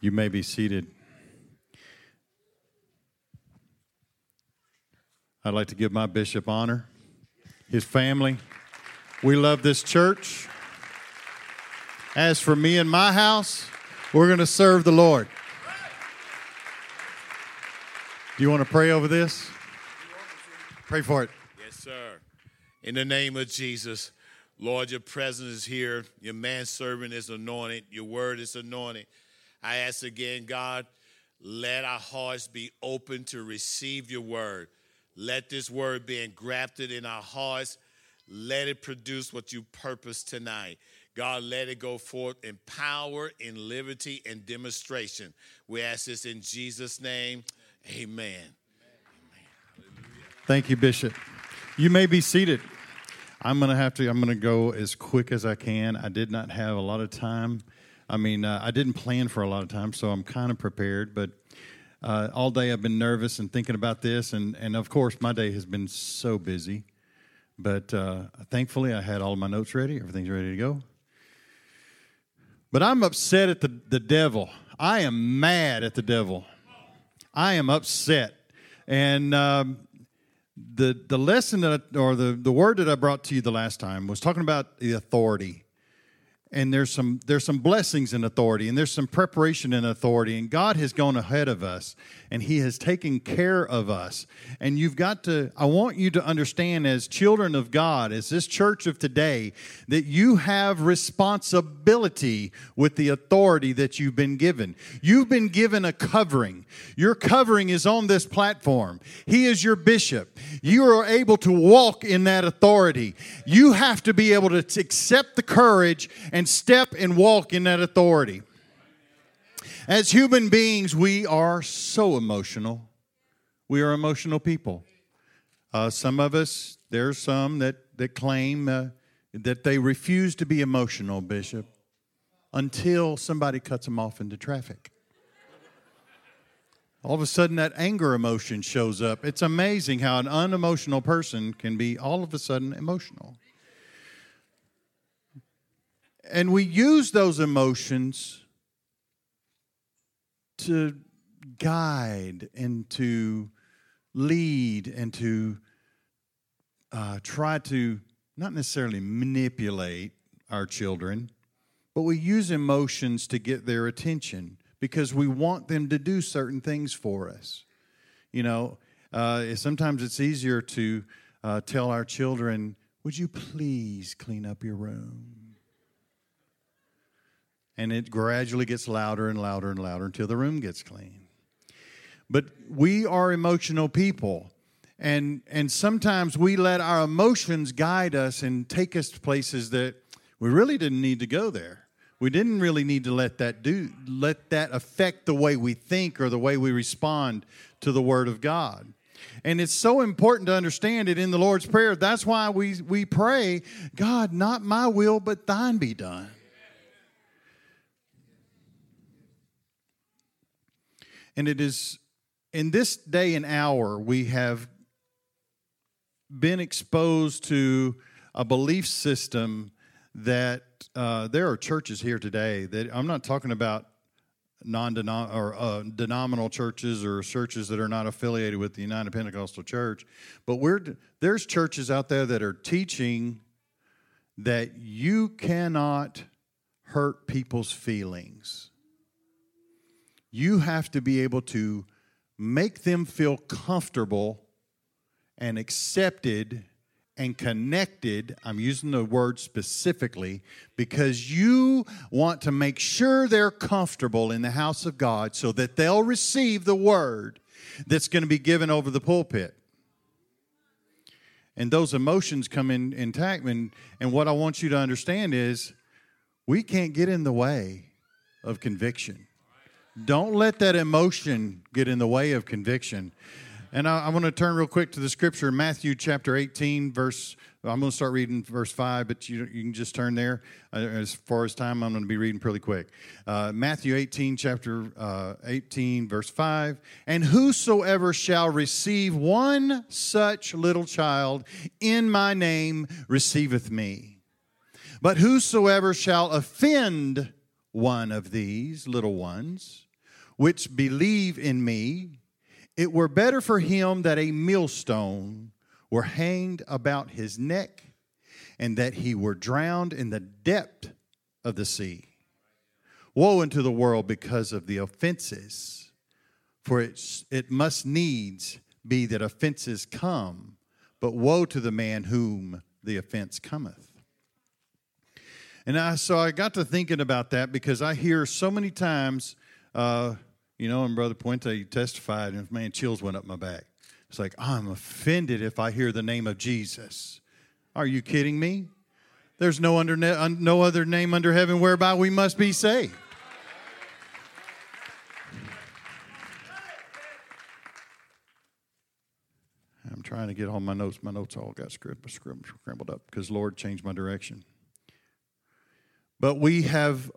You may be seated. I'd like to give my bishop honor, his family. We love this church. As for me and my house, we're going to serve the Lord. Do you want to pray over this? Pray for it. Yes, sir. In the name of Jesus, Lord, your presence is here. Your manservant is anointed. Your word is anointed. I ask again, God, let our hearts be open to receive your word. Let this word be engrafted in our hearts. Let it produce what you purpose tonight. God, let it go forth in power, in liberty, and demonstration. We ask this in Jesus' name. Amen. Thank you, Bishop. You may be seated. I'm going to have to, I'm going to go as quick as I can. I did not have a lot of time. I mean, uh, I didn't plan for a lot of time, so I'm kind of prepared, but uh, all day I've been nervous and thinking about this, and, and of course, my day has been so busy. But uh, thankfully, I had all of my notes ready. Everything's ready to go. But I'm upset at the, the devil. I am mad at the devil. I am upset. And um, the, the lesson that, I, or the, the word that I brought to you the last time was talking about the authority and there's some there's some blessings in authority and there's some preparation in authority and God has gone ahead of us and he has taken care of us. And you've got to I want you to understand as children of God as this church of today that you have responsibility with the authority that you've been given. You've been given a covering. Your covering is on this platform. He is your bishop. You are able to walk in that authority. You have to be able to accept the courage and step and walk in that authority. As human beings, we are so emotional. We are emotional people. Uh, some of us, there's some that, that claim uh, that they refuse to be emotional, Bishop, until somebody cuts them off into traffic. All of a sudden, that anger emotion shows up. It's amazing how an unemotional person can be all of a sudden emotional. And we use those emotions to guide and to lead and to uh, try to not necessarily manipulate our children, but we use emotions to get their attention because we want them to do certain things for us. You know, uh, sometimes it's easier to uh, tell our children, Would you please clean up your room? And it gradually gets louder and louder and louder until the room gets clean. But we are emotional people. And, and sometimes we let our emotions guide us and take us to places that we really didn't need to go there. We didn't really need to let that do let that affect the way we think or the way we respond to the word of God. And it's so important to understand it in the Lord's Prayer. That's why we, we pray, God, not my will, but thine be done. And it is in this day and hour, we have been exposed to a belief system that uh, there are churches here today that I'm not talking about non or uh, churches or churches that are not affiliated with the United Pentecostal Church, but we're there's churches out there that are teaching that you cannot hurt people's feelings you have to be able to make them feel comfortable and accepted and connected. I'm using the word specifically because you want to make sure they're comfortable in the house of God so that they'll receive the word that's going to be given over the pulpit. And those emotions come in intact. And, and what I want you to understand is we can't get in the way of conviction. Don't let that emotion get in the way of conviction. And I, I want to turn real quick to the scripture, Matthew chapter 18, verse. I'm going to start reading verse 5, but you, you can just turn there. Uh, as far as time, I'm going to be reading pretty quick. Uh, Matthew 18, chapter uh, 18, verse 5. And whosoever shall receive one such little child in my name receiveth me. But whosoever shall offend one of these little ones, which believe in me, it were better for him that a millstone were hanged about his neck and that he were drowned in the depth of the sea. Woe unto the world because of the offenses, for it, it must needs be that offenses come, but woe to the man whom the offense cometh. And I, so I got to thinking about that because I hear so many times, uh, you know, and Brother Puente testified, and man, chills went up my back. It's like, I'm offended if I hear the name of Jesus. Are you kidding me? There's no, under, no other name under heaven whereby we must be saved. I'm trying to get all my notes. My notes all got scrambled up because Lord changed my direction. But we have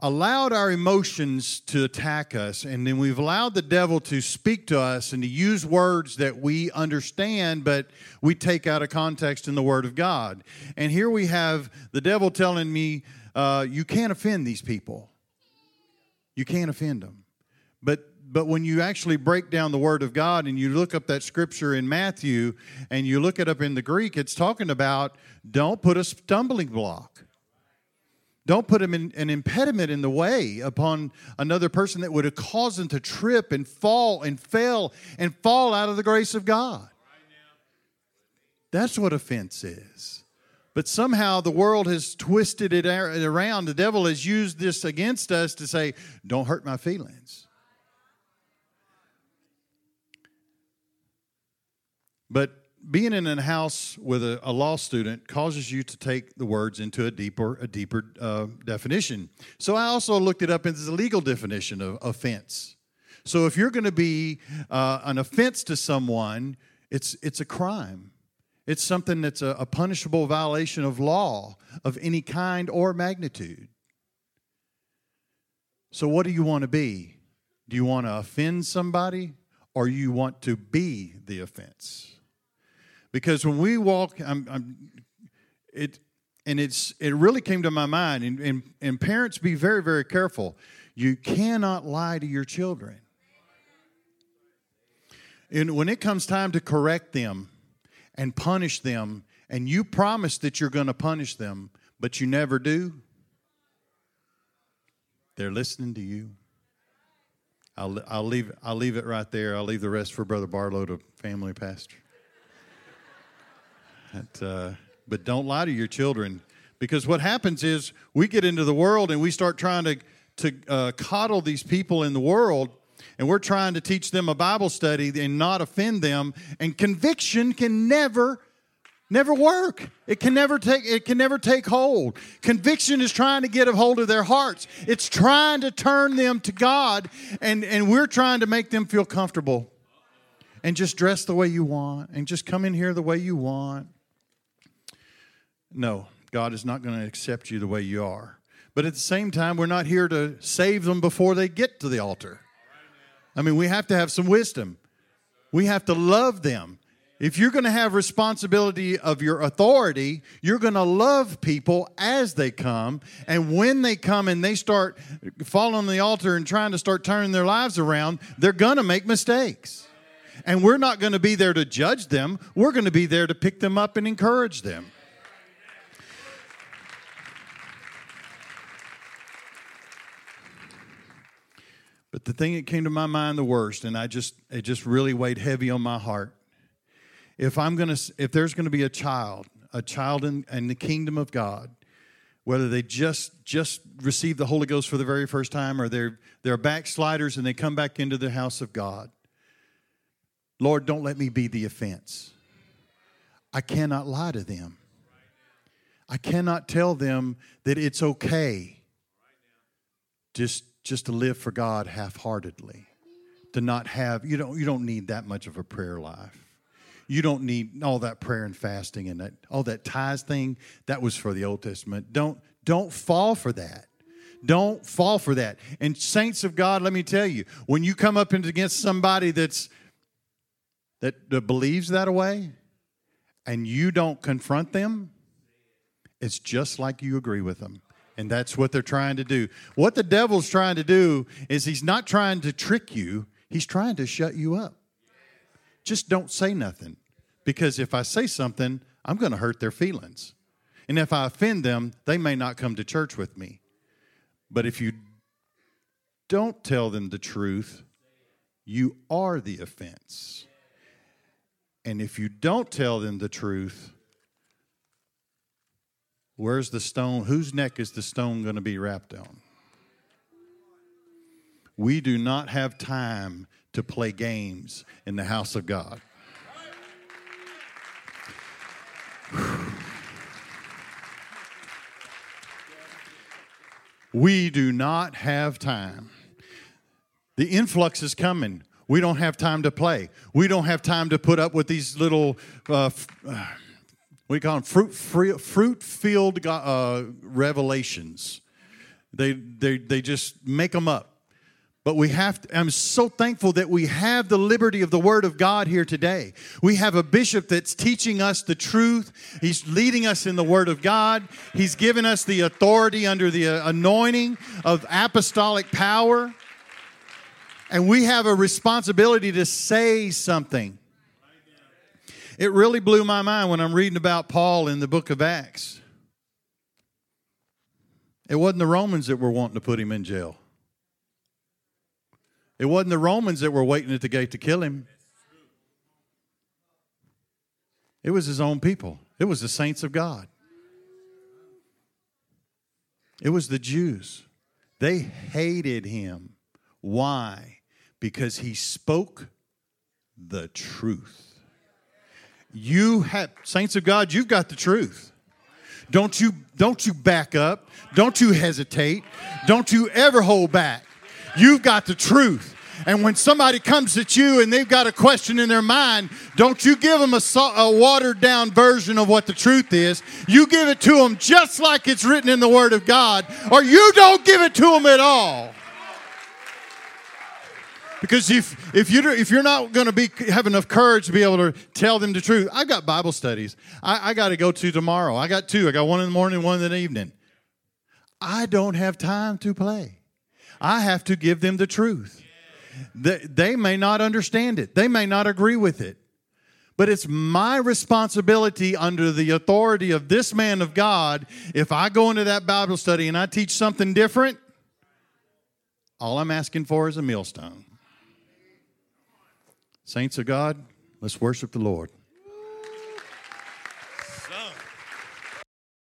allowed our emotions to attack us, and then we've allowed the devil to speak to us and to use words that we understand, but we take out of context in the Word of God. And here we have the devil telling me, uh, You can't offend these people. You can't offend them. But but when you actually break down the word of God and you look up that scripture in Matthew and you look it up in the Greek, it's talking about don't put a stumbling block. Don't put him in, an impediment in the way upon another person that would have caused them to trip and fall and fail and fall out of the grace of God. That's what offense is. But somehow the world has twisted it around. The devil has used this against us to say, don't hurt my feelings. But being in a house with a, a, law student causes you to take the words into a deeper a deeper uh, definition. So I also looked it up into the legal definition of offense. So if you're going to be uh, an offense to someone, it's it's a crime. It's something that's a, a punishable violation of law of any kind or magnitude. So what do you want to be? Do you want to offend somebody, or you want to be the offense? Because when we walk, I'm, I'm, it, and it's it really came to my mind. And, and, and parents, be very very careful. You cannot lie to your children. And when it comes time to correct them and punish them, and you promise that you're going to punish them, but you never do, they're listening to you. I'll, I'll, leave, I'll leave it right there. I'll leave the rest for Brother Barlow, to family pastor. But, uh, but don't lie to your children because what happens is we get into the world and we start trying to, to uh, coddle these people in the world and we're trying to teach them a Bible study and not offend them. And conviction can never, never work. It can never take, it can never take hold. Conviction is trying to get a hold of their hearts. It's trying to turn them to God, and, and we're trying to make them feel comfortable. And just dress the way you want, and just come in here the way you want. No, God is not going to accept you the way you are. But at the same time, we're not here to save them before they get to the altar. I mean, we have to have some wisdom. We have to love them. If you're going to have responsibility of your authority, you're going to love people as they come. And when they come and they start falling on the altar and trying to start turning their lives around, they're going to make mistakes. And we're not going to be there to judge them. We're going to be there to pick them up and encourage them. But the thing that came to my mind the worst, and I just it just really weighed heavy on my heart. If I'm gonna if there's gonna be a child, a child in, in the kingdom of God, whether they just just receive the Holy Ghost for the very first time or they're they're backsliders and they come back into the house of God. Lord, don't let me be the offense. I cannot lie to them. I cannot tell them that it's okay. Just just to live for God half-heartedly. To not have you don't you don't need that much of a prayer life. You don't need all that prayer and fasting and that all that tithes thing. That was for the Old Testament. Don't don't fall for that. Don't fall for that. And saints of God, let me tell you, when you come up against somebody that's that, that believes that way, and you don't confront them, it's just like you agree with them And that's what they're trying to do. What the devil's trying to do is he's not trying to trick you, he's trying to shut you up. Just don't say nothing. Because if I say something, I'm going to hurt their feelings. And if I offend them, they may not come to church with me. But if you don't tell them the truth, you are the offense. And if you don't tell them the truth, where's the stone? Whose neck is the stone going to be wrapped on? We do not have time to play games in the house of God. We do not have time. The influx is coming. We don't have time to play. We don't have time to put up with these little, uh, f- uh, you call them? Fruit, fruit filled uh, revelations. They, they, they just make them up. But we have to, I'm so thankful that we have the liberty of the Word of God here today. We have a bishop that's teaching us the truth. He's leading us in the Word of God. He's given us the authority under the uh, anointing of apostolic power. And we have a responsibility to say something. It really blew my mind when I'm reading about Paul in the book of Acts. It wasn't the Romans that were wanting to put him in jail. It wasn't the Romans that were waiting at the gate to kill him. It was his own people. It was the saints of God. It was the Jews. They hated him. Why? Because he spoke the truth. You have saints of God, you've got the truth. Don't you don't you back up. Don't you hesitate. Don't you ever hold back. You've got the truth. And when somebody comes at you and they've got a question in their mind, don't you give them a, a, watered down version of what the truth is. You give it to them just like it's written in the Word of God, or you don't give it to them at all. Because if, if, you, if you're not going to be have enough courage to be able to tell them the truth, I've got Bible studies I, I got to go to tomorrow. I got two. I got one in the morning, one in the evening. I don't have time to play. I have to give them the truth. They, they may not understand it, they may not agree with it. But it's my responsibility under the authority of this man of God. If I go into that Bible study and I teach something different, all I'm asking for is a millstone. Saints of God, let's worship the Lord.